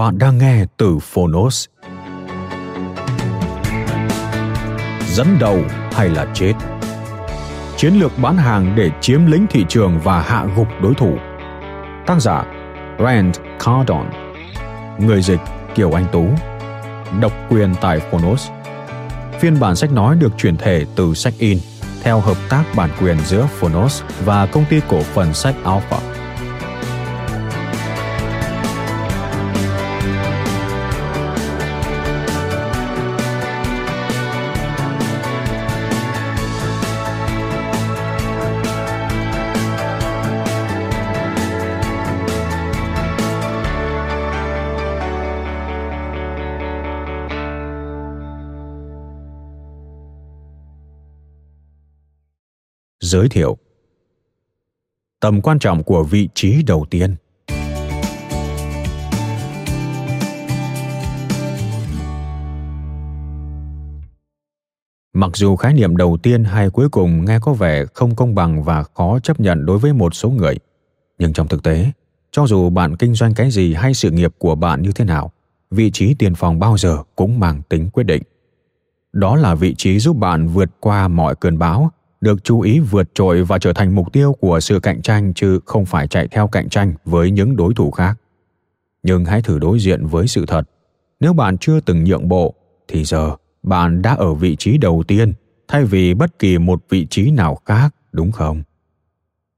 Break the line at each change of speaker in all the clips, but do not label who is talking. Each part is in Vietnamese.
Bạn đang nghe từ Phonos. Dẫn đầu hay là chết? Chiến lược bán hàng để chiếm lĩnh thị trường và hạ gục đối thủ. Tác giả Rand Cardon Người dịch Kiều Anh Tú Độc quyền tại Phonos Phiên bản sách nói được chuyển thể từ sách in, theo hợp tác bản quyền giữa Phonos và công ty cổ phần sách Alpha. Giới thiệu. Tầm quan trọng của vị trí đầu tiên. Mặc dù khái niệm đầu tiên hay cuối cùng nghe có vẻ không công bằng và khó chấp nhận đối với một số người, nhưng trong thực tế, cho dù bạn kinh doanh cái gì hay sự nghiệp của bạn như thế nào, vị trí tiền phòng bao giờ cũng mang tính quyết định. Đó là vị trí giúp bạn vượt qua mọi cơn bão được chú ý vượt trội và trở thành mục tiêu của sự cạnh tranh chứ không phải chạy theo cạnh tranh với những đối thủ khác. Nhưng hãy thử đối diện với sự thật. Nếu bạn chưa từng nhượng bộ, thì giờ bạn đã ở vị trí đầu tiên, thay vì bất kỳ một vị trí nào khác, đúng không?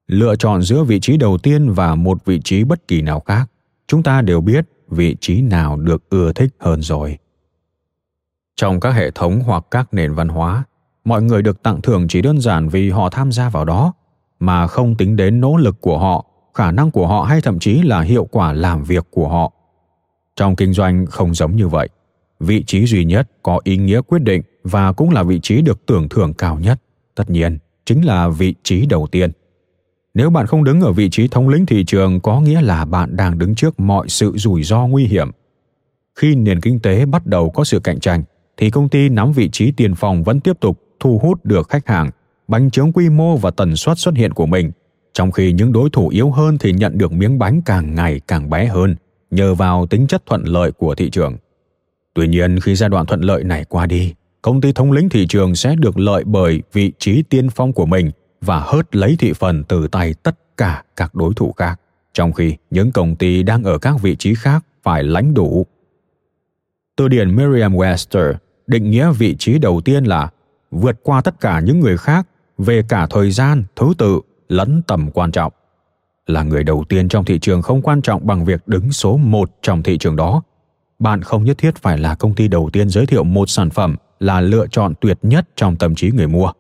Lựa chọn giữa vị trí đầu tiên và một vị trí bất kỳ nào khác. Chúng ta đều biết vị trí nào được ưa thích hơn rồi. Trong các hệ thống hoặc các nền văn hóa mọi người được tặng thưởng chỉ đơn giản vì họ tham gia vào đó, mà không tính đến nỗ lực của họ, khả năng của họ hay thậm chí là hiệu quả làm việc của họ. Trong kinh doanh không giống như vậy. Vị trí duy nhất có ý nghĩa quyết định và cũng là vị trí được tưởng thưởng cao nhất. Tất nhiên, chính là vị trí đầu tiên. Nếu bạn không đứng ở vị trí thống lĩnh thị trường, có nghĩa là bạn đang đứng trước mọi sự rủi ro nguy hiểm. Khi nền kinh tế bắt đầu có sự cạnh tranh, thì công ty nắm vị trí tiền phòng vẫn tiếp tục thu hút được khách hàng, bánh trướng quy mô và tần suất xuất hiện của mình, trong khi những đối thủ yếu hơn thì nhận được miếng bánh càng ngày càng bé hơn nhờ vào tính chất thuận lợi của thị trường. Tuy nhiên, khi giai đoạn thuận lợi này qua đi, công ty thống lĩnh thị trường sẽ được lợi bởi vị trí tiên phong của mình và hớt lấy thị phần từ tay tất cả các đối thủ khác, trong khi những công ty đang ở các vị trí khác phải lãnh đủ. Từ điển Merriam-Webster định nghĩa vị trí đầu tiên là vượt qua tất cả những người khác về cả thời gian, thứ tự lẫn tầm quan trọng. Là người đầu tiên trong thị trường không quan trọng bằng việc đứng số một trong thị trường đó. Bạn không nhất thiết phải là công ty đầu tiên giới thiệu một sản phẩm là lựa chọn tuyệt nhất trong tâm trí người mua.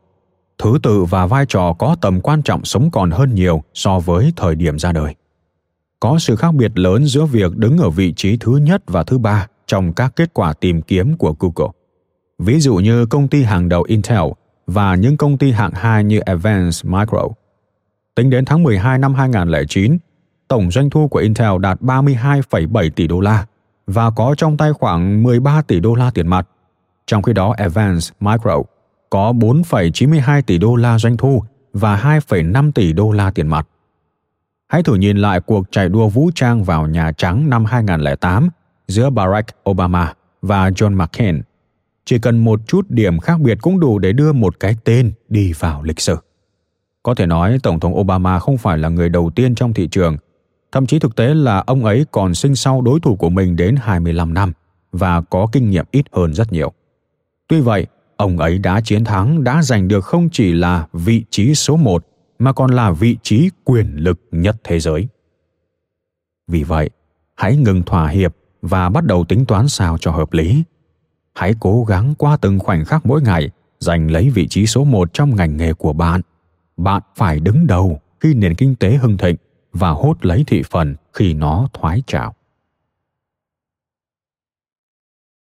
Thứ tự và vai trò có tầm quan trọng sống còn hơn nhiều so với thời điểm ra đời. Có sự khác biệt lớn giữa việc đứng ở vị trí thứ nhất và thứ ba trong các kết quả tìm kiếm của google ví dụ như công ty hàng đầu Intel và những công ty hạng 2 như Advanced Micro. Tính đến tháng 12 năm 2009, tổng doanh thu của Intel đạt 32,7 tỷ đô la và có trong tay khoảng 13 tỷ đô la tiền mặt. Trong khi đó Advanced Micro có 4,92 tỷ đô la doanh thu và 2,5 tỷ đô la tiền mặt. Hãy thử nhìn lại cuộc chạy đua vũ trang vào Nhà Trắng năm 2008 giữa Barack Obama và John McCain chỉ cần một chút điểm khác biệt cũng đủ để đưa một cái tên đi vào lịch sử. Có thể nói Tổng thống Obama không phải là người đầu tiên trong thị trường, thậm chí thực tế là ông ấy còn sinh sau đối thủ của mình đến 25 năm và có kinh nghiệm ít hơn rất nhiều. Tuy vậy, ông ấy đã chiến thắng, đã giành được không chỉ là vị trí số một mà còn là vị trí quyền lực nhất thế giới. Vì vậy, hãy ngừng thỏa hiệp và bắt đầu tính toán sao cho hợp lý. Hãy cố gắng qua từng khoảnh khắc mỗi ngày giành lấy vị trí số một trong ngành nghề của bạn. Bạn phải đứng đầu khi nền kinh tế hưng thịnh và hốt lấy thị phần khi nó thoái trào.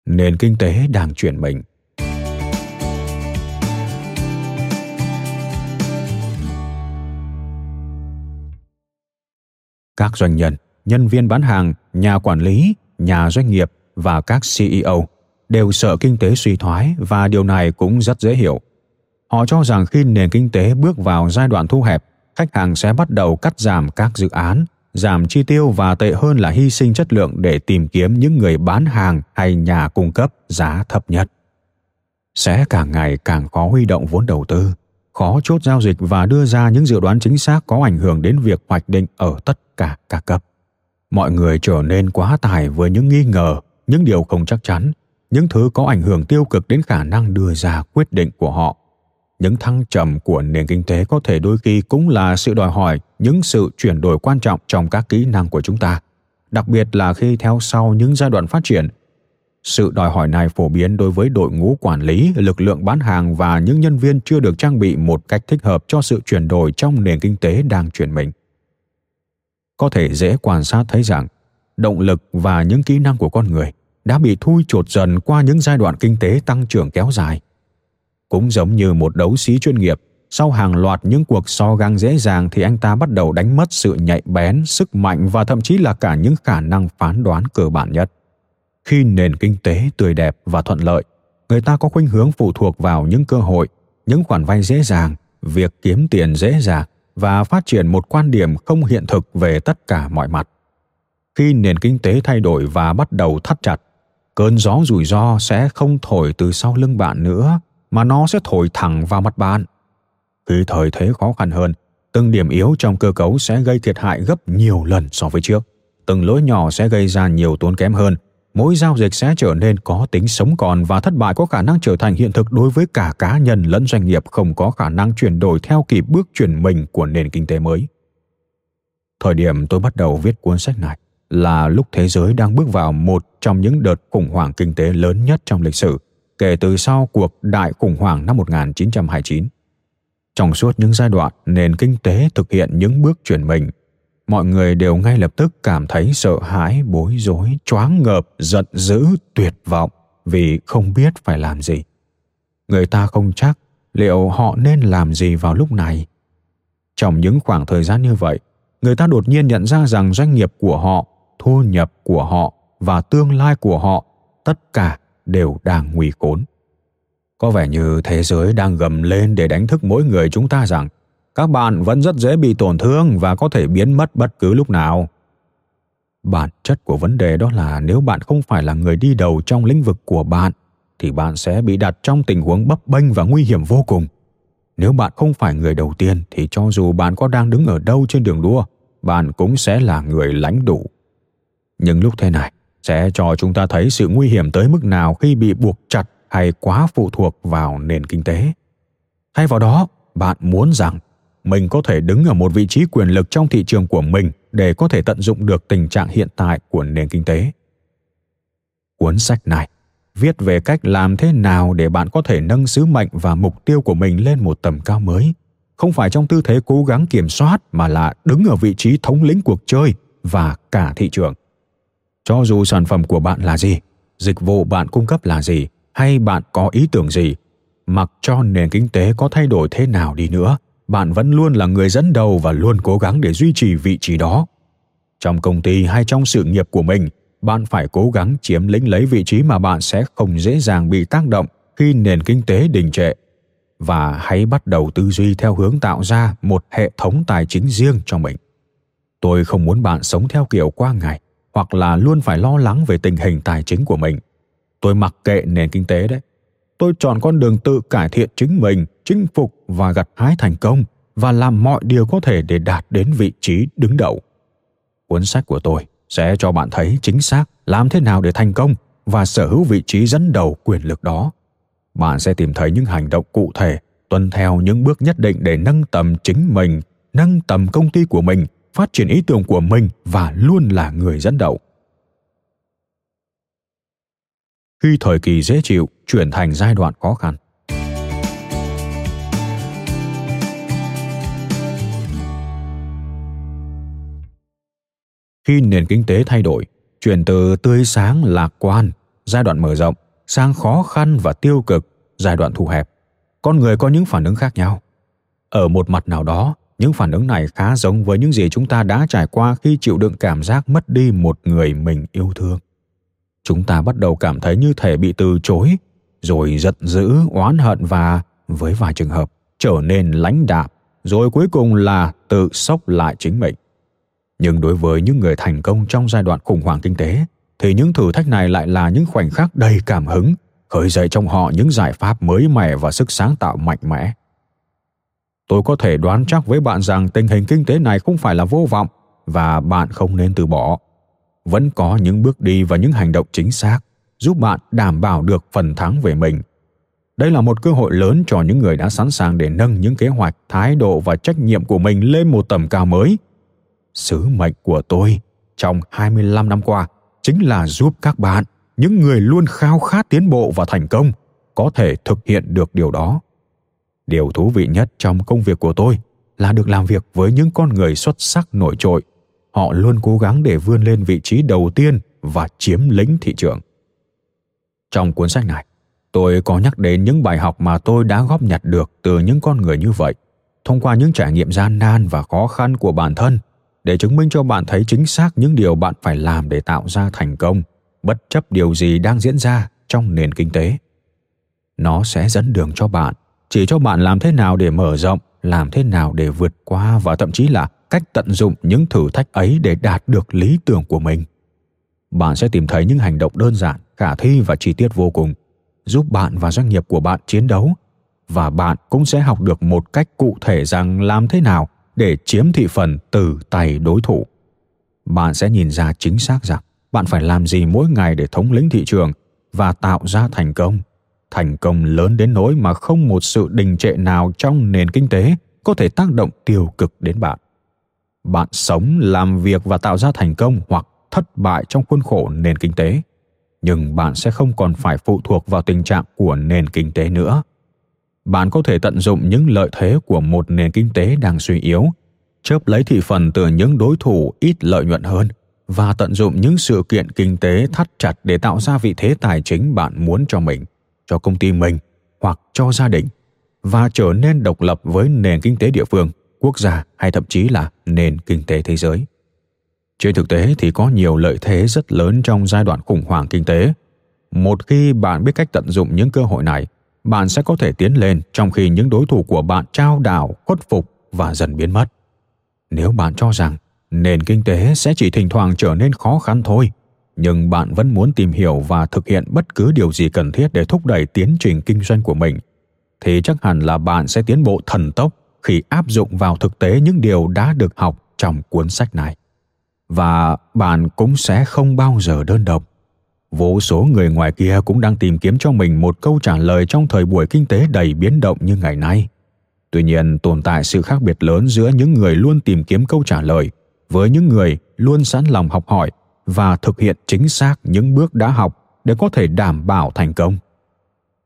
Nền kinh tế đang chuyển mình. Các doanh nhân nhân viên bán hàng, nhà quản lý, nhà doanh nghiệp và các CEO đều sợ kinh tế suy thoái và điều này cũng rất dễ hiểu. Họ cho rằng khi nền kinh tế bước vào giai đoạn thu hẹp, khách hàng sẽ bắt đầu cắt giảm các dự án, giảm chi tiêu và tệ hơn là hy sinh chất lượng để tìm kiếm những người bán hàng hay nhà cung cấp giá thấp nhất. Sẽ càng ngày càng khó huy động vốn đầu tư, khó chốt giao dịch và đưa ra những dự đoán chính xác có ảnh hưởng đến việc hoạch định ở tất cả các cấp mọi người trở nên quá tải với những nghi ngờ những điều không chắc chắn những thứ có ảnh hưởng tiêu cực đến khả năng đưa ra quyết định của họ. Những thăng trầm của nền kinh tế có thể đôi khi cũng là sự đòi hỏi, những sự chuyển đổi quan trọng trong các kỹ năng của chúng ta, đặc biệt là khi theo sau những giai đoạn phát triển. Sự đòi hỏi này phổ biến đối với đội ngũ quản lý, lực lượng bán hàng và những nhân viên chưa được trang bị một cách thích hợp cho sự chuyển đổi trong nền kinh tế đang chuyển mình. Có thể dễ quan sát thấy rằng, động lực và những kỹ năng của con người đã bị thui chột dần qua những giai đoạn kinh tế tăng trưởng kéo dài. Cũng giống như một đấu sĩ chuyên nghiệp, sau hàng loạt những cuộc so găng dễ dàng thì anh ta bắt đầu đánh mất sự nhạy bén, sức mạnh và thậm chí là cả những khả năng phán đoán cơ bản nhất. Khi nền kinh tế tươi đẹp và thuận lợi, người ta có khuynh hướng phụ thuộc vào những cơ hội, những khoản vay dễ dàng, việc kiếm tiền dễ dàng và phát triển một quan điểm không hiện thực về tất cả mọi mặt khi nền kinh tế thay đổi và bắt đầu thắt chặt cơn gió rủi ro sẽ không thổi từ sau lưng bạn nữa, mà nó sẽ thổi thẳng vào mặt bạn. Khi thời thế khó khăn hơn, từng điểm yếu trong cơ cấu sẽ gây thiệt hại gấp nhiều lần so với trước. Từng lỗi nhỏ sẽ gây ra nhiều tốn kém hơn. Mỗi giao dịch sẽ trở nên có tính sống còn và thất bại có khả năng trở thành hiện thực đối với cả cá nhân lẫn doanh nghiệp không có khả năng chuyển đổi theo kịp bước chuyển mình của nền kinh tế mới. Thời điểm tôi bắt đầu viết cuốn sách này là lúc thế giới đang bước vào một trong những đợt khủng hoảng kinh tế lớn nhất trong lịch sử, kể từ sau cuộc đại khủng hoảng năm 1929. Trong suốt những giai đoạn nền kinh tế thực hiện những bước chuyển mình, mọi người đều ngay lập tức cảm thấy sợ hãi, bối rối, choáng ngợp, giận dữ, tuyệt vọng vì không biết phải làm gì người ta không chắc liệu họ nên làm gì vào lúc này trong những khoảng thời gian như vậy, người ta đột nhiên nhận ra rằng doanh nghiệp của họ thu nhập của họ và tương lai của họ, tất cả đều đang nguy khốn. Có vẻ như thế giới đang gầm lên để đánh thức mỗi người chúng ta rằng các bạn vẫn rất dễ bị tổn thương và có thể biến mất bất cứ lúc nào. Bản chất của vấn đề đó là nếu bạn không phải là người đi đầu trong lĩnh vực của bạn, thì bạn sẽ bị đặt trong tình huống bấp bênh và nguy hiểm vô cùng. Nếu bạn không phải người đầu tiên, thì cho dù bạn có đang đứng ở đâu trên đường đua, bạn cũng sẽ là người lãnh đủ nhưng lúc thế này, sẽ cho chúng ta thấy sự nguy hiểm tới mức nào khi bị buộc chặt hay quá phụ thuộc vào nền kinh tế. Thay vào đó, bạn muốn rằng mình có thể đứng ở một vị trí quyền lực trong thị trường của mình để có thể tận dụng được tình trạng hiện tại của nền kinh tế. Cuốn sách này viết về cách làm thế nào để bạn có thể nâng sứ mệnh và mục tiêu của mình lên một tầm cao mới. Không phải trong tư thế cố gắng kiểm soát mà là đứng ở vị trí thống lĩnh cuộc chơi và cả thị trường cho dù sản phẩm của bạn là gì, dịch vụ bạn cung cấp là gì, hay bạn có ý tưởng gì, mặc cho nền kinh tế có thay đổi thế nào đi nữa, bạn vẫn luôn là người dẫn đầu và luôn cố gắng để duy trì vị trí đó. Trong công ty hay trong sự nghiệp của mình, bạn phải cố gắng chiếm lĩnh lấy vị trí mà bạn sẽ không dễ dàng bị tác động khi nền kinh tế đình trệ. Và hãy bắt đầu tư duy theo hướng tạo ra một hệ thống tài chính riêng cho mình. Tôi không muốn bạn sống theo kiểu qua ngày hoặc là luôn phải lo lắng về tình hình tài chính của mình. Tôi mặc kệ nền kinh tế đấy. Tôi chọn con đường tự cải thiện chính mình, chinh phục và gặt hái thành công và làm mọi điều có thể để đạt đến vị trí đứng đầu. Cuốn sách của tôi sẽ cho bạn thấy chính xác làm thế nào để thành công và sở hữu vị trí dẫn đầu quyền lực đó. Bạn sẽ tìm thấy những hành động cụ thể, tuân theo những bước nhất định để nâng tầm chính mình, nâng tầm công ty của mình phát triển ý tưởng của mình và luôn là người dẫn đầu. Khi thời kỳ dễ chịu, chuyển thành giai đoạn khó khăn. Khi nền kinh tế thay đổi, chuyển từ tươi sáng lạc quan, giai đoạn mở rộng, sang khó khăn và tiêu cực, giai đoạn thu hẹp, con người có những phản ứng khác nhau. Ở một mặt nào đó những phản ứng này khá giống với những gì chúng ta đã trải qua khi chịu đựng cảm giác mất đi một người mình yêu thương. Chúng ta bắt đầu cảm thấy như thể bị từ chối, rồi giận dữ, oán hận và, với vài trường hợp, trở nên lãnh đạm, rồi cuối cùng là tự sốc lại chính mình. Nhưng đối với những người thành công trong giai đoạn khủng hoảng kinh tế, thì những thử thách này lại là những khoảnh khắc đầy cảm hứng khởi dậy trong họ những giải pháp mới mẻ và sức sáng tạo mạnh mẽ tôi có thể đoán chắc với bạn rằng tình hình kinh tế này không phải là vô vọng và bạn không nên từ bỏ. Vẫn có những bước đi và những hành động chính xác giúp bạn đảm bảo được phần thắng về mình. Đây là một cơ hội lớn cho những người đã sẵn sàng để nâng những kế hoạch thái độ và trách nhiệm của mình lên một tầm cao mới. Sứ mệnh của tôi trong 25 năm qua chính là giúp các bạn, những người luôn khao khát tiến bộ và thành công, có thể thực hiện được điều đó. Điều thú vị nhất trong công việc của tôi là được làm việc với những con người xuất sắc nổi trội. Họ luôn cố gắng để vươn lên vị trí đầu tiên và chiếm lĩnh thị trường. Trong cuốn sách này, tôi có nhắc đến những bài học mà tôi đã góp nhặt được từ những con người như vậy thông qua những trải nghiệm gian nan và khó khăn của bản thân để chứng minh cho bạn thấy chính xác những điều bạn phải làm để tạo ra thành công bất chấp điều gì đang diễn ra trong nền kinh tế nó sẽ dẫn đường cho bạn chỉ cho bạn làm thế nào để mở rộng, làm thế nào để vượt qua và thậm chí là cách tận dụng những thử thách ấy để đạt được lý tưởng của mình. Bạn sẽ tìm thấy những hành động đơn giản, khả thi và chi tiết vô cùng, giúp bạn và doanh nghiệp của bạn chiến đấu. Và bạn cũng sẽ học được một cách cụ thể rằng làm thế nào để chiếm thị phần từ tay đối thủ. Bạn sẽ nhìn ra chính xác rằng bạn phải làm gì mỗi ngày để thống lĩnh thị trường và tạo ra thành công thành công lớn đến nỗi mà không một sự đình trệ nào trong nền kinh tế có thể tác động tiêu cực đến bạn. Bạn sống, làm việc và tạo ra thành công hoặc thất bại trong khuôn khổ nền kinh tế. Nhưng bạn sẽ không còn phải phụ thuộc vào tình trạng của nền kinh tế nữa. Bạn có thể tận dụng những lợi thế của một nền kinh tế đang suy yếu, chớp lấy thị phần từ những đối thủ ít lợi nhuận hơn và tận dụng những sự kiện kinh tế thắt chặt để tạo ra vị thế tài chính bạn muốn cho mình cho công ty mình hoặc cho gia đình và trở nên độc lập với nền kinh tế địa phương, quốc gia hay thậm chí là nền kinh tế thế giới. Trên thực tế thì có nhiều lợi thế rất lớn trong giai đoạn khủng hoảng kinh tế. Một khi bạn biết cách tận dụng những cơ hội này, bạn sẽ có thể tiến lên trong khi những đối thủ của bạn trao đảo, khuất phục và dần biến mất. Nếu bạn cho rằng nền kinh tế sẽ chỉ thỉnh thoảng trở nên khó khăn thôi nhưng bạn vẫn muốn tìm hiểu và thực hiện bất cứ điều gì cần thiết để thúc đẩy tiến trình kinh doanh của mình, thì chắc hẳn là bạn sẽ tiến bộ thần tốc khi áp dụng vào thực tế những điều đã được học trong cuốn sách này. Và bạn cũng sẽ không bao giờ đơn độc. Vô số người ngoài kia cũng đang tìm kiếm cho mình một câu trả lời trong thời buổi kinh tế đầy biến động như ngày nay. Tuy nhiên, tồn tại sự khác biệt lớn giữa những người luôn tìm kiếm câu trả lời với những người luôn sẵn lòng học hỏi và thực hiện chính xác những bước đã học để có thể đảm bảo thành công.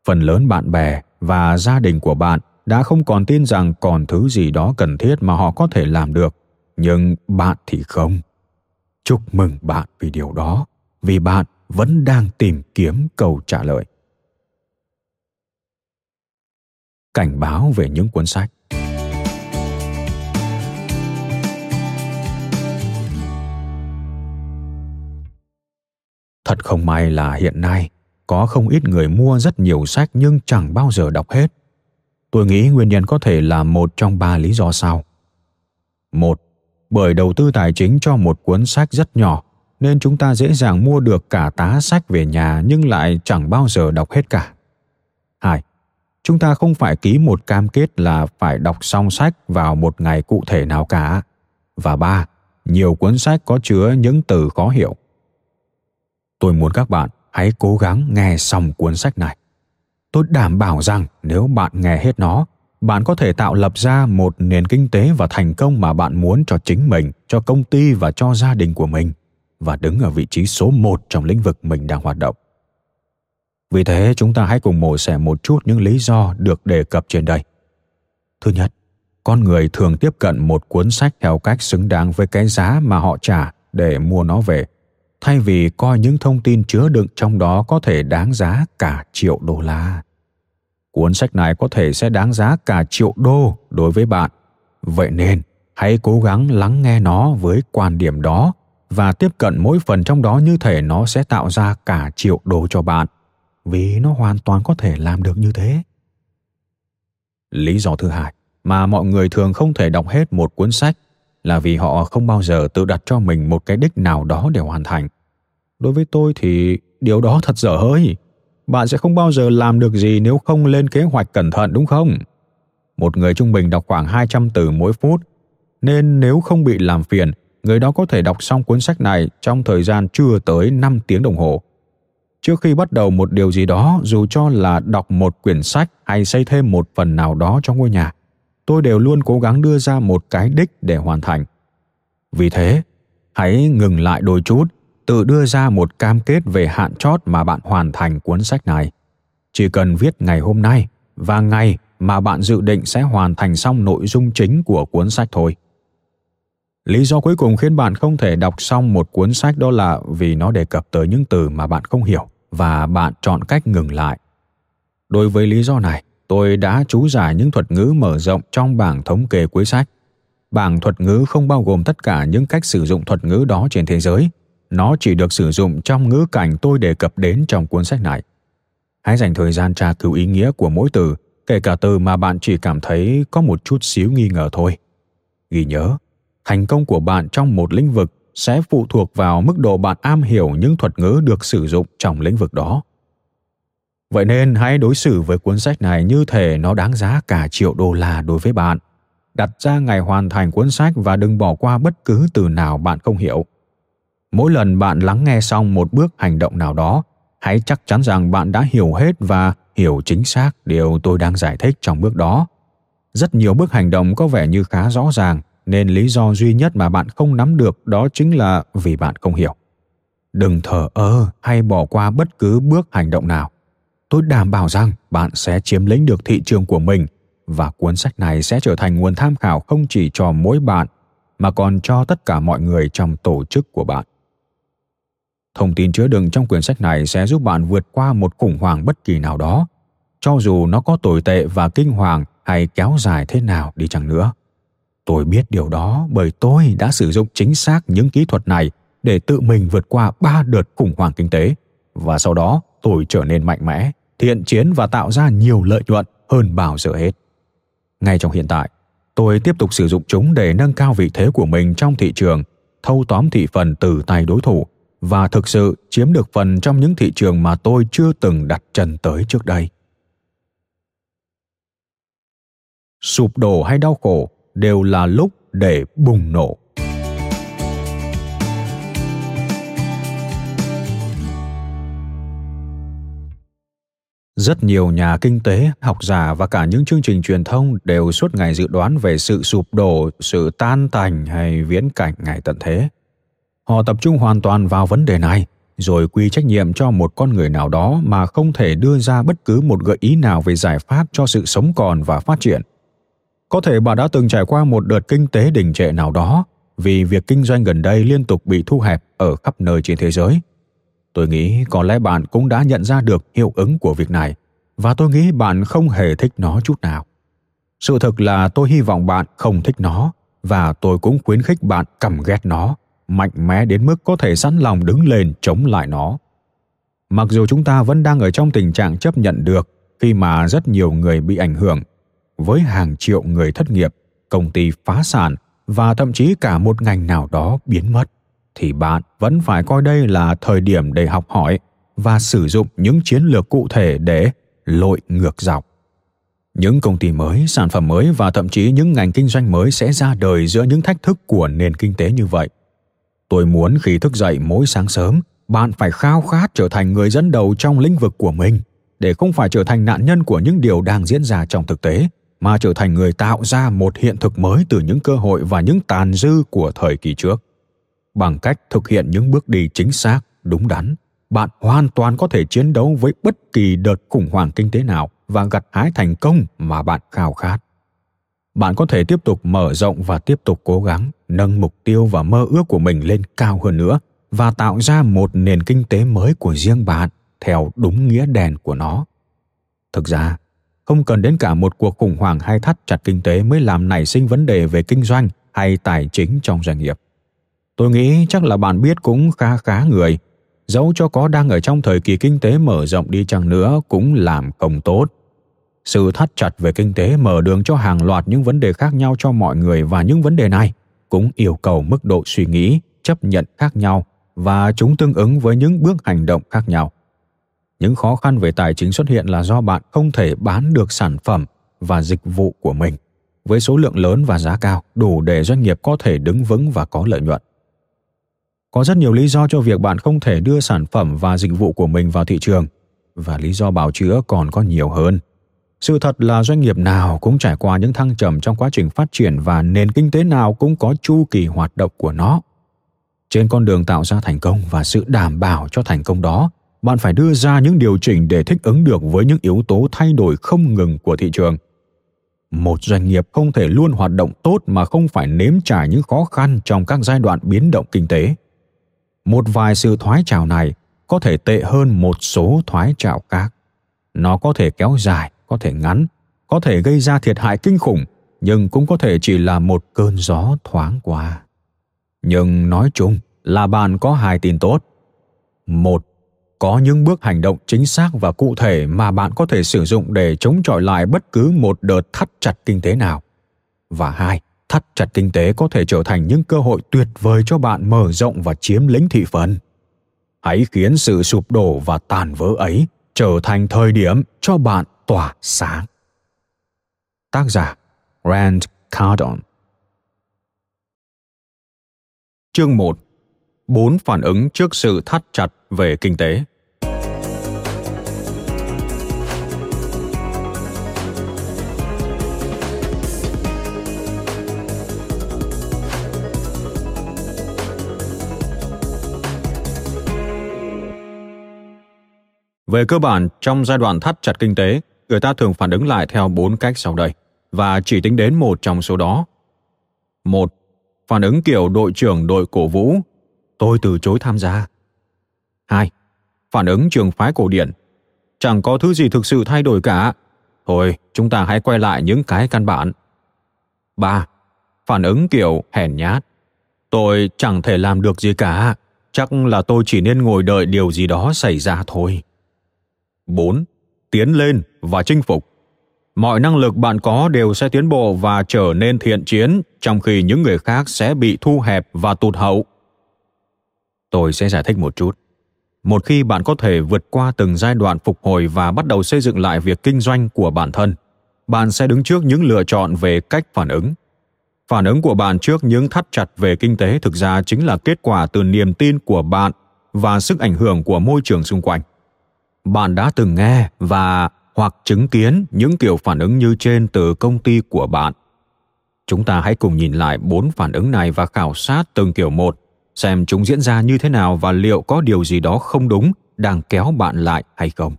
Phần lớn bạn bè và gia đình của bạn đã không còn tin rằng còn thứ gì đó cần thiết mà họ có thể làm được, nhưng bạn thì không. Chúc mừng bạn vì điều đó, vì bạn vẫn đang tìm kiếm câu trả lời. Cảnh báo về những cuốn sách. Thật không may là hiện nay có không ít người mua rất nhiều sách nhưng chẳng bao giờ đọc hết tôi nghĩ nguyên nhân có thể là một trong ba lý do sau một bởi đầu tư tài chính cho một cuốn sách rất nhỏ nên chúng ta dễ dàng mua được cả tá sách về nhà nhưng lại chẳng bao giờ đọc hết cả Hai, chúng ta không phải ký một cam kết là phải đọc xong sách vào một ngày cụ thể nào cả. Và ba, nhiều cuốn sách có chứa những từ khó hiểu. Tôi muốn các bạn hãy cố gắng nghe xong cuốn sách này. Tôi đảm bảo rằng nếu bạn nghe hết nó, bạn có thể tạo lập ra một nền kinh tế và thành công mà bạn muốn cho chính mình, cho công ty và cho gia đình của mình và đứng ở vị trí số một trong lĩnh vực mình đang hoạt động. Vì thế, chúng ta hãy cùng mổ xẻ một chút những lý do được đề cập trên đây. Thứ nhất, con người thường tiếp cận một cuốn sách theo cách xứng đáng với cái giá mà họ trả để mua nó về thay vì coi những thông tin chứa đựng trong đó có thể đáng giá cả triệu đô la. Cuốn sách này có thể sẽ đáng giá cả triệu đô đối với bạn. Vậy nên, hãy cố gắng lắng nghe nó với quan điểm đó và tiếp cận mỗi phần trong đó như thể nó sẽ tạo ra cả triệu đô cho bạn, vì nó hoàn toàn có thể làm được như thế. Lý do thứ hai mà mọi người thường không thể đọc hết một cuốn sách là vì họ không bao giờ tự đặt cho mình một cái đích nào đó để hoàn thành. Đối với tôi thì điều đó thật dở hơi. Bạn sẽ không bao giờ làm được gì nếu không lên kế hoạch cẩn thận đúng không? Một người trung bình đọc khoảng 200 từ mỗi phút, nên nếu không bị làm phiền, người đó có thể đọc xong cuốn sách này trong thời gian chưa tới 5 tiếng đồng hồ. Trước khi bắt đầu một điều gì đó, dù cho là đọc một quyển sách hay xây thêm một phần nào đó trong ngôi nhà, tôi đều luôn cố gắng đưa ra một cái đích để hoàn thành. Vì thế, hãy ngừng lại đôi chút, tự đưa ra một cam kết về hạn chót mà bạn hoàn thành cuốn sách này. Chỉ cần viết ngày hôm nay và ngày mà bạn dự định sẽ hoàn thành xong nội dung chính của cuốn sách thôi. Lý do cuối cùng khiến bạn không thể đọc xong một cuốn sách đó là vì nó đề cập tới những từ mà bạn không hiểu và bạn chọn cách ngừng lại. Đối với lý do này tôi đã chú giải những thuật ngữ mở rộng trong bảng thống kê cuối sách. Bảng thuật ngữ không bao gồm tất cả những cách sử dụng thuật ngữ đó trên thế giới. Nó chỉ được sử dụng trong ngữ cảnh tôi đề cập đến trong cuốn sách này. Hãy dành thời gian tra cứu ý nghĩa của mỗi từ, kể cả từ mà bạn chỉ cảm thấy có một chút xíu nghi ngờ thôi. Ghi nhớ, thành công của bạn trong một lĩnh vực sẽ phụ thuộc vào mức độ bạn am hiểu những thuật ngữ được sử dụng trong lĩnh vực đó Vậy nên hãy đối xử với cuốn sách này như thể nó đáng giá cả triệu đô la đối với bạn. Đặt ra ngày hoàn thành cuốn sách và đừng bỏ qua bất cứ từ nào bạn không hiểu. Mỗi lần bạn lắng nghe xong một bước hành động nào đó, hãy chắc chắn rằng bạn đã hiểu hết và hiểu chính xác điều tôi đang giải thích trong bước đó. Rất nhiều bước hành động có vẻ như khá rõ ràng, nên lý do duy nhất mà bạn không nắm được đó chính là vì bạn không hiểu. Đừng thờ ơ hay bỏ qua bất cứ bước hành động nào tôi đảm bảo rằng bạn sẽ chiếm lĩnh được thị trường của mình và cuốn sách này sẽ trở thành nguồn tham khảo không chỉ cho mỗi bạn, mà còn cho tất cả mọi người trong tổ chức của bạn. Thông tin chứa đựng trong quyển sách này sẽ giúp bạn vượt qua một khủng hoảng bất kỳ nào đó, cho dù nó có tồi tệ và kinh hoàng hay kéo dài thế nào đi chăng nữa. Tôi biết điều đó bởi tôi đã sử dụng chính xác những kỹ thuật này để tự mình vượt qua ba đợt khủng hoảng kinh tế, và sau đó tôi trở nên mạnh mẽ thiện chiến và tạo ra nhiều lợi nhuận hơn bao giờ hết. Ngay trong hiện tại, tôi tiếp tục sử dụng chúng để nâng cao vị thế của mình trong thị trường, thâu tóm thị phần từ tay đối thủ và thực sự chiếm được phần trong những thị trường mà tôi chưa từng đặt chân tới trước đây. Sụp đổ hay đau khổ đều là lúc để bùng nổ. Rất nhiều nhà kinh tế, học giả và cả những chương trình truyền thông đều suốt ngày dự đoán về sự sụp đổ, sự tan tành hay viễn cảnh ngày tận thế. Họ tập trung hoàn toàn vào vấn đề này, rồi quy trách nhiệm cho một con người nào đó mà không thể đưa ra bất cứ một gợi ý nào về giải pháp cho sự sống còn và phát triển. Có thể bà đã từng trải qua một đợt kinh tế đình trệ nào đó vì việc kinh doanh gần đây liên tục bị thu hẹp ở khắp nơi trên thế giới – Tôi nghĩ có lẽ bạn cũng đã nhận ra được hiệu ứng của việc này và tôi nghĩ bạn không hề thích nó chút nào. Sự thực là tôi hy vọng bạn không thích nó và tôi cũng khuyến khích bạn căm ghét nó, mạnh mẽ đến mức có thể sẵn lòng đứng lên chống lại nó. Mặc dù chúng ta vẫn đang ở trong tình trạng chấp nhận được khi mà rất nhiều người bị ảnh hưởng, với hàng triệu người thất nghiệp, công ty phá sản và thậm chí cả một ngành nào đó biến mất thì bạn vẫn phải coi đây là thời điểm để học hỏi và sử dụng những chiến lược cụ thể để lội ngược dọc. Những công ty mới, sản phẩm mới và thậm chí những ngành kinh doanh mới sẽ ra đời giữa những thách thức của nền kinh tế như vậy. Tôi muốn khi thức dậy mỗi sáng sớm, bạn phải khao khát trở thành người dẫn đầu trong lĩnh vực của mình để không phải trở thành nạn nhân của những điều đang diễn ra trong thực tế, mà trở thành người tạo ra một hiện thực mới từ những cơ hội và những tàn dư của thời kỳ trước bằng cách thực hiện những bước đi chính xác, đúng đắn, bạn hoàn toàn có thể chiến đấu với bất kỳ đợt khủng hoảng kinh tế nào và gặt hái thành công mà bạn khao khát. Bạn có thể tiếp tục mở rộng và tiếp tục cố gắng, nâng mục tiêu và mơ ước của mình lên cao hơn nữa và tạo ra một nền kinh tế mới của riêng bạn theo đúng nghĩa đèn của nó. Thực ra, không cần đến cả một cuộc khủng hoảng hay thắt chặt kinh tế mới làm nảy sinh vấn đề về kinh doanh hay tài chính trong doanh nghiệp tôi nghĩ chắc là bạn biết cũng khá khá người. Dẫu cho có đang ở trong thời kỳ kinh tế mở rộng đi chăng nữa cũng làm không tốt. Sự thắt chặt về kinh tế mở đường cho hàng loạt những vấn đề khác nhau cho mọi người và những vấn đề này cũng yêu cầu mức độ suy nghĩ, chấp nhận khác nhau và chúng tương ứng với những bước hành động khác nhau. Những khó khăn về tài chính xuất hiện là do bạn không thể bán được sản phẩm và dịch vụ của mình. Với số lượng lớn và giá cao, đủ để doanh nghiệp có thể đứng vững và có lợi nhuận có rất nhiều lý do cho việc bạn không thể đưa sản phẩm và dịch vụ của mình vào thị trường. Và lý do bào chữa còn có nhiều hơn. Sự thật là doanh nghiệp nào cũng trải qua những thăng trầm trong quá trình phát triển và nền kinh tế nào cũng có chu kỳ hoạt động của nó. Trên con đường tạo ra thành công và sự đảm bảo cho thành công đó, bạn phải đưa ra những điều chỉnh để thích ứng được với những yếu tố thay đổi không ngừng của thị trường. Một doanh nghiệp không thể luôn hoạt động tốt mà không phải nếm trải những khó khăn trong các giai đoạn biến động kinh tế một vài sự thoái trào này có thể tệ hơn một số thoái trào khác. Nó có thể kéo dài, có thể ngắn, có thể gây ra thiệt hại kinh khủng, nhưng cũng có thể chỉ là một cơn gió thoáng qua. Nhưng nói chung là bạn có hai tin tốt. Một, có những bước hành động chính xác và cụ thể mà bạn có thể sử dụng để chống chọi lại bất cứ một đợt thắt chặt kinh tế nào. Và hai thắt chặt kinh tế có thể trở thành những cơ hội tuyệt vời cho bạn mở rộng và chiếm lĩnh thị phần. Hãy khiến sự sụp đổ và tàn vỡ ấy trở thành thời điểm cho bạn tỏa sáng. Tác giả, rand cardon chương 1 bốn phản ứng trước sự thắt chặt về kinh tế. Về cơ bản, trong giai đoạn thắt chặt kinh tế, người ta thường phản ứng lại theo bốn cách sau đây, và chỉ tính đến một trong số đó. Một, phản ứng kiểu đội trưởng đội cổ vũ, tôi từ chối tham gia. Hai, phản ứng trường phái cổ điển, chẳng có thứ gì thực sự thay đổi cả. Thôi, chúng ta hãy quay lại những cái căn bản. Ba, phản ứng kiểu hèn nhát. Tôi chẳng thể làm được gì cả, chắc là tôi chỉ nên ngồi đợi điều gì đó xảy ra thôi. 4. Tiến lên và chinh phục. Mọi năng lực bạn có đều sẽ tiến bộ và trở nên thiện chiến, trong khi những người khác sẽ bị thu hẹp và tụt hậu. Tôi sẽ giải thích một chút. Một khi bạn có thể vượt qua từng giai đoạn phục hồi và bắt đầu xây dựng lại việc kinh doanh của bản thân, bạn sẽ đứng trước những lựa chọn về cách phản ứng. Phản ứng của bạn trước những thắt chặt về kinh tế thực ra chính là kết quả từ niềm tin của bạn và sức ảnh hưởng của môi trường xung quanh bạn đã từng nghe và hoặc chứng kiến những kiểu phản ứng như trên từ công ty của bạn. Chúng ta hãy cùng nhìn lại bốn phản ứng này và khảo sát từng kiểu một, xem chúng diễn ra như thế nào và liệu có điều gì đó không đúng, đang kéo bạn lại hay không.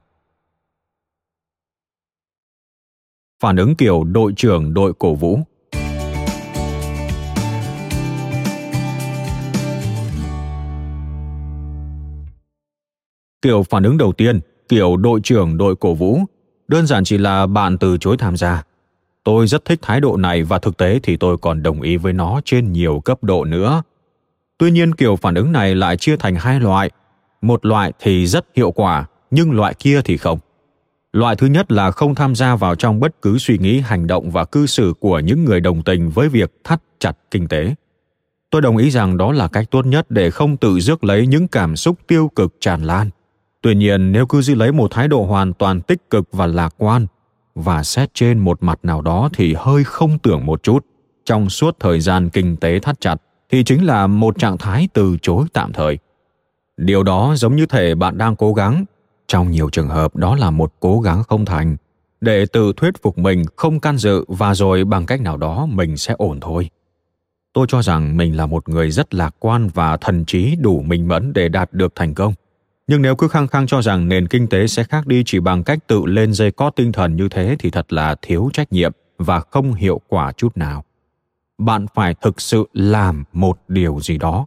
Phản ứng kiểu đội trưởng đội cổ vũ. Kiểu phản ứng đầu tiên kiểu đội trưởng đội cổ vũ. Đơn giản chỉ là bạn từ chối tham gia. Tôi rất thích thái độ này và thực tế thì tôi còn đồng ý với nó trên nhiều cấp độ nữa. Tuy nhiên kiểu phản ứng này lại chia thành hai loại. Một loại thì rất hiệu quả, nhưng loại kia thì không. Loại thứ nhất là không tham gia vào trong bất cứ suy nghĩ, hành động và cư xử của những người đồng tình với việc thắt chặt kinh tế. Tôi đồng ý rằng đó là cách tốt nhất để không tự rước lấy những cảm xúc tiêu cực tràn lan. Tuy nhiên, nếu cứ giữ lấy một thái độ hoàn toàn tích cực và lạc quan và xét trên một mặt nào đó thì hơi không tưởng một chút, trong suốt thời gian kinh tế thắt chặt thì chính là một trạng thái từ chối tạm thời. Điều đó giống như thể bạn đang cố gắng, trong nhiều trường hợp đó là một cố gắng không thành, để tự thuyết phục mình không can dự và rồi bằng cách nào đó mình sẽ ổn thôi. Tôi cho rằng mình là một người rất lạc quan và thần trí đủ minh mẫn để đạt được thành công. Nhưng nếu cứ khăng khăng cho rằng nền kinh tế sẽ khác đi chỉ bằng cách tự lên dây cót tinh thần như thế thì thật là thiếu trách nhiệm và không hiệu quả chút nào. Bạn phải thực sự làm một điều gì đó.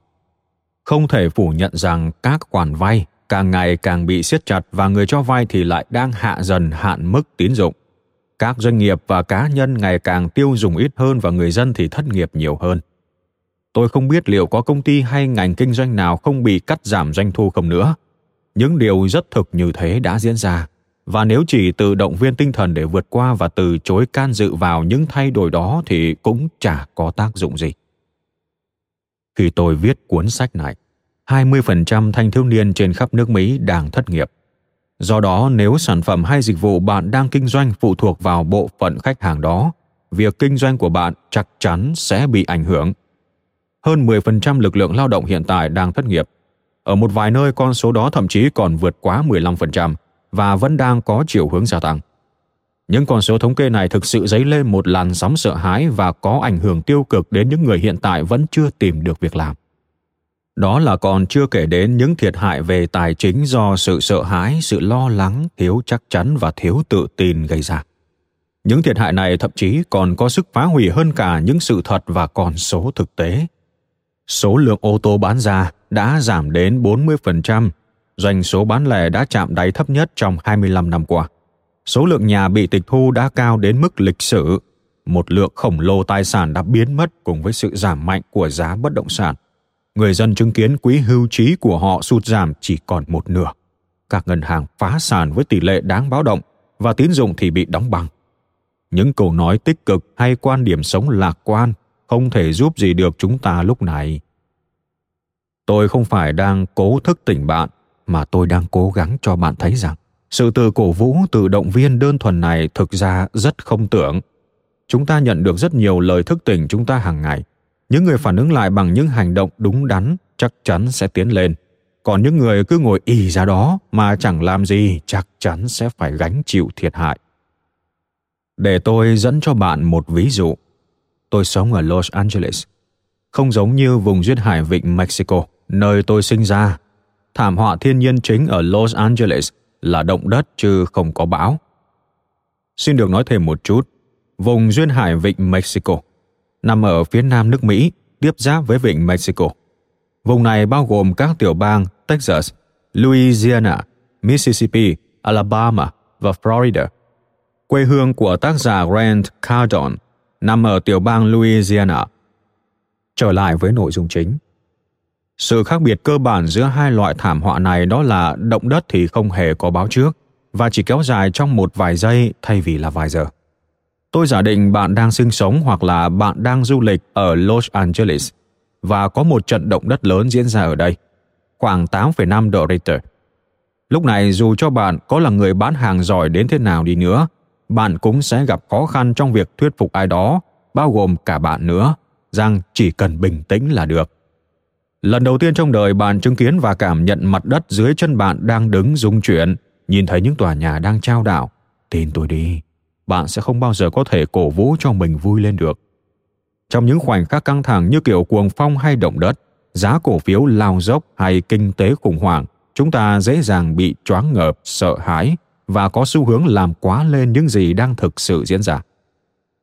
Không thể phủ nhận rằng các khoản vay càng ngày càng bị siết chặt và người cho vay thì lại đang hạ dần hạn mức tín dụng. Các doanh nghiệp và cá nhân ngày càng tiêu dùng ít hơn và người dân thì thất nghiệp nhiều hơn. Tôi không biết liệu có công ty hay ngành kinh doanh nào không bị cắt giảm doanh thu không nữa. Những điều rất thực như thế đã diễn ra và nếu chỉ tự động viên tinh thần để vượt qua và từ chối can dự vào những thay đổi đó thì cũng chả có tác dụng gì. Khi tôi viết cuốn sách này, 20% thanh thiếu niên trên khắp nước Mỹ đang thất nghiệp. Do đó, nếu sản phẩm hay dịch vụ bạn đang kinh doanh phụ thuộc vào bộ phận khách hàng đó, việc kinh doanh của bạn chắc chắn sẽ bị ảnh hưởng. Hơn 10% lực lượng lao động hiện tại đang thất nghiệp. Ở một vài nơi con số đó thậm chí còn vượt quá 15% và vẫn đang có chiều hướng gia tăng. Những con số thống kê này thực sự dấy lên một làn sóng sợ hãi và có ảnh hưởng tiêu cực đến những người hiện tại vẫn chưa tìm được việc làm. Đó là còn chưa kể đến những thiệt hại về tài chính do sự sợ hãi, sự lo lắng, thiếu chắc chắn và thiếu tự tin gây ra. Những thiệt hại này thậm chí còn có sức phá hủy hơn cả những sự thật và con số thực tế. Số lượng ô tô bán ra đã giảm đến 40%, doanh số bán lẻ đã chạm đáy thấp nhất trong 25 năm qua. Số lượng nhà bị tịch thu đã cao đến mức lịch sử. Một lượng khổng lồ tài sản đã biến mất cùng với sự giảm mạnh của giá bất động sản – người dân chứng kiến quỹ hưu trí của họ sụt giảm chỉ còn một nửa. Các ngân hàng phá sản với tỷ lệ đáng báo động và tín dụng thì bị đóng băng. Những câu nói tích cực hay quan điểm sống lạc quan không thể giúp gì được chúng ta lúc này. Tôi không phải đang cố thức tỉnh bạn, mà tôi đang cố gắng cho bạn thấy rằng sự từ cổ vũ từ động viên đơn thuần này thực ra rất không tưởng. Chúng ta nhận được rất nhiều lời thức tỉnh chúng ta hàng ngày, những người phản ứng lại bằng những hành động đúng đắn chắc chắn sẽ tiến lên còn những người cứ ngồi ì ra đó mà chẳng làm gì chắc chắn sẽ phải gánh chịu thiệt hại để tôi dẫn cho bạn một ví dụ tôi sống ở los angeles không giống như vùng duyên hải vịnh mexico nơi tôi sinh ra thảm họa thiên nhiên chính ở los angeles là động đất chứ không có bão xin được nói thêm một chút vùng duyên hải vịnh mexico nằm ở phía nam nước Mỹ, tiếp giáp với vịnh Mexico. Vùng này bao gồm các tiểu bang Texas, Louisiana, Mississippi, Alabama và Florida. Quê hương của tác giả Grant Cardone nằm ở tiểu bang Louisiana. Trở lại với nội dung chính. Sự khác biệt cơ bản giữa hai loại thảm họa này đó là động đất thì không hề có báo trước và chỉ kéo dài trong một vài giây thay vì là vài giờ. Tôi giả định bạn đang sinh sống hoặc là bạn đang du lịch ở Los Angeles và có một trận động đất lớn diễn ra ở đây, khoảng 8,5 độ Richter. Lúc này dù cho bạn có là người bán hàng giỏi đến thế nào đi nữa, bạn cũng sẽ gặp khó khăn trong việc thuyết phục ai đó, bao gồm cả bạn nữa, rằng chỉ cần bình tĩnh là được. Lần đầu tiên trong đời bạn chứng kiến và cảm nhận mặt đất dưới chân bạn đang đứng rung chuyển, nhìn thấy những tòa nhà đang trao đảo. Tin tôi đi, bạn sẽ không bao giờ có thể cổ vũ cho mình vui lên được. Trong những khoảnh khắc căng thẳng như kiểu cuồng phong hay động đất, giá cổ phiếu lao dốc hay kinh tế khủng hoảng, chúng ta dễ dàng bị choáng ngợp, sợ hãi và có xu hướng làm quá lên những gì đang thực sự diễn ra.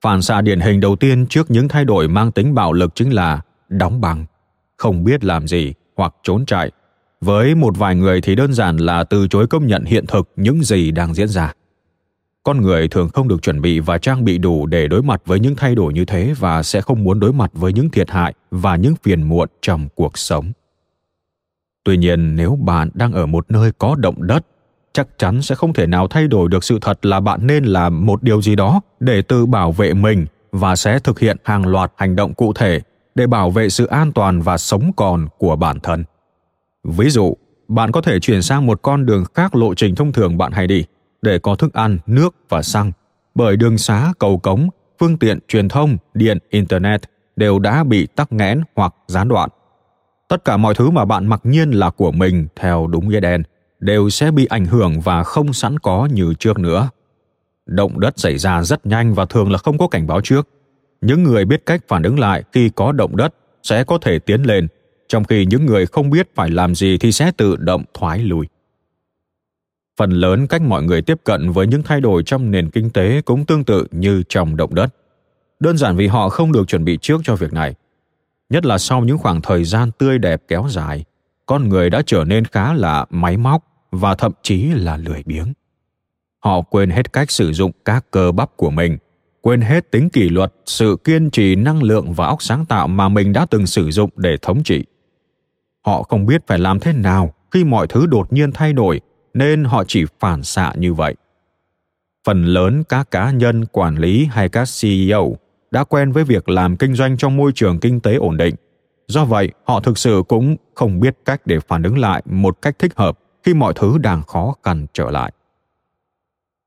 Phản xạ điển hình đầu tiên trước những thay đổi mang tính bạo lực chính là đóng băng, không biết làm gì hoặc trốn chạy. Với một vài người thì đơn giản là từ chối công nhận hiện thực những gì đang diễn ra con người thường không được chuẩn bị và trang bị đủ để đối mặt với những thay đổi như thế và sẽ không muốn đối mặt với những thiệt hại và những phiền muộn trong cuộc sống tuy nhiên nếu bạn đang ở một nơi có động đất chắc chắn sẽ không thể nào thay đổi được sự thật là bạn nên làm một điều gì đó để tự bảo vệ mình và sẽ thực hiện hàng loạt hành động cụ thể để bảo vệ sự an toàn và sống còn của bản thân ví dụ bạn có thể chuyển sang một con đường khác lộ trình thông thường bạn hay đi để có thức ăn, nước và xăng. Bởi đường xá, cầu cống, phương tiện truyền thông, điện, internet đều đã bị tắc nghẽn hoặc gián đoạn. Tất cả mọi thứ mà bạn mặc nhiên là của mình theo đúng nghĩa đen đều sẽ bị ảnh hưởng và không sẵn có như trước nữa. Động đất xảy ra rất nhanh và thường là không có cảnh báo trước. Những người biết cách phản ứng lại khi có động đất sẽ có thể tiến lên, trong khi những người không biết phải làm gì thì sẽ tự động thoái lùi. Phần lớn cách mọi người tiếp cận với những thay đổi trong nền kinh tế cũng tương tự như trong động đất. Đơn giản vì họ không được chuẩn bị trước cho việc này. Nhất là sau những khoảng thời gian tươi đẹp kéo dài, con người đã trở nên khá là máy móc và thậm chí là lười biếng. Họ quên hết cách sử dụng các cơ bắp của mình, quên hết tính kỷ luật, sự kiên trì, năng lượng và óc sáng tạo mà mình đã từng sử dụng để thống trị. Họ không biết phải làm thế nào khi mọi thứ đột nhiên thay đổi nên họ chỉ phản xạ như vậy. Phần lớn các cá nhân quản lý hay các CEO đã quen với việc làm kinh doanh trong môi trường kinh tế ổn định. Do vậy, họ thực sự cũng không biết cách để phản ứng lại một cách thích hợp khi mọi thứ đang khó khăn trở lại.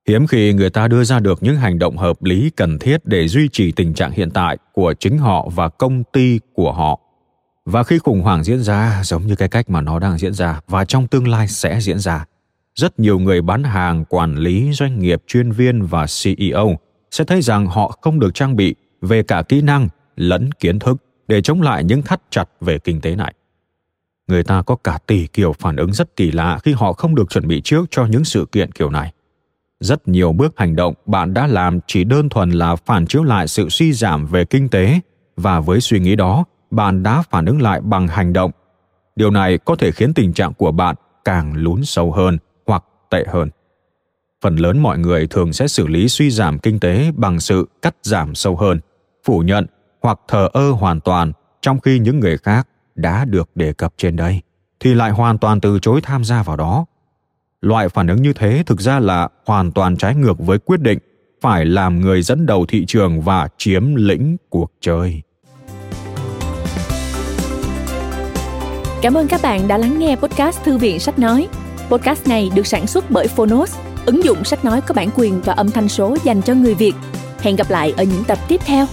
Hiếm khi người ta đưa ra được những hành động hợp lý cần thiết để duy trì tình trạng hiện tại của chính họ và công ty của họ. Và khi khủng hoảng diễn ra giống như cái cách mà nó đang diễn ra và trong tương lai sẽ diễn ra, rất nhiều người bán hàng, quản lý, doanh nghiệp, chuyên viên và CEO sẽ thấy rằng họ không được trang bị về cả kỹ năng lẫn kiến thức để chống lại những thắt chặt về kinh tế này. Người ta có cả tỷ kiểu phản ứng rất kỳ lạ khi họ không được chuẩn bị trước cho những sự kiện kiểu này. Rất nhiều bước hành động bạn đã làm chỉ đơn thuần là phản chiếu lại sự suy giảm về kinh tế và với suy nghĩ đó, bạn đã phản ứng lại bằng hành động. Điều này có thể khiến tình trạng của bạn càng lún sâu hơn hoặc tệ hơn phần lớn mọi người thường sẽ xử lý suy giảm kinh tế bằng sự cắt giảm sâu hơn phủ nhận hoặc thờ ơ hoàn toàn trong khi những người khác đã được đề cập trên đây thì lại hoàn toàn từ chối tham gia vào đó loại phản ứng như thế thực ra là hoàn toàn trái ngược với quyết định phải làm người dẫn đầu thị trường và chiếm lĩnh cuộc chơi
Cảm ơn các bạn đã lắng nghe podcast Thư viện Sách Nói. Podcast này được sản xuất bởi Phonos, ứng dụng sách nói có bản quyền và âm thanh số dành cho người Việt. Hẹn gặp lại ở những tập tiếp theo.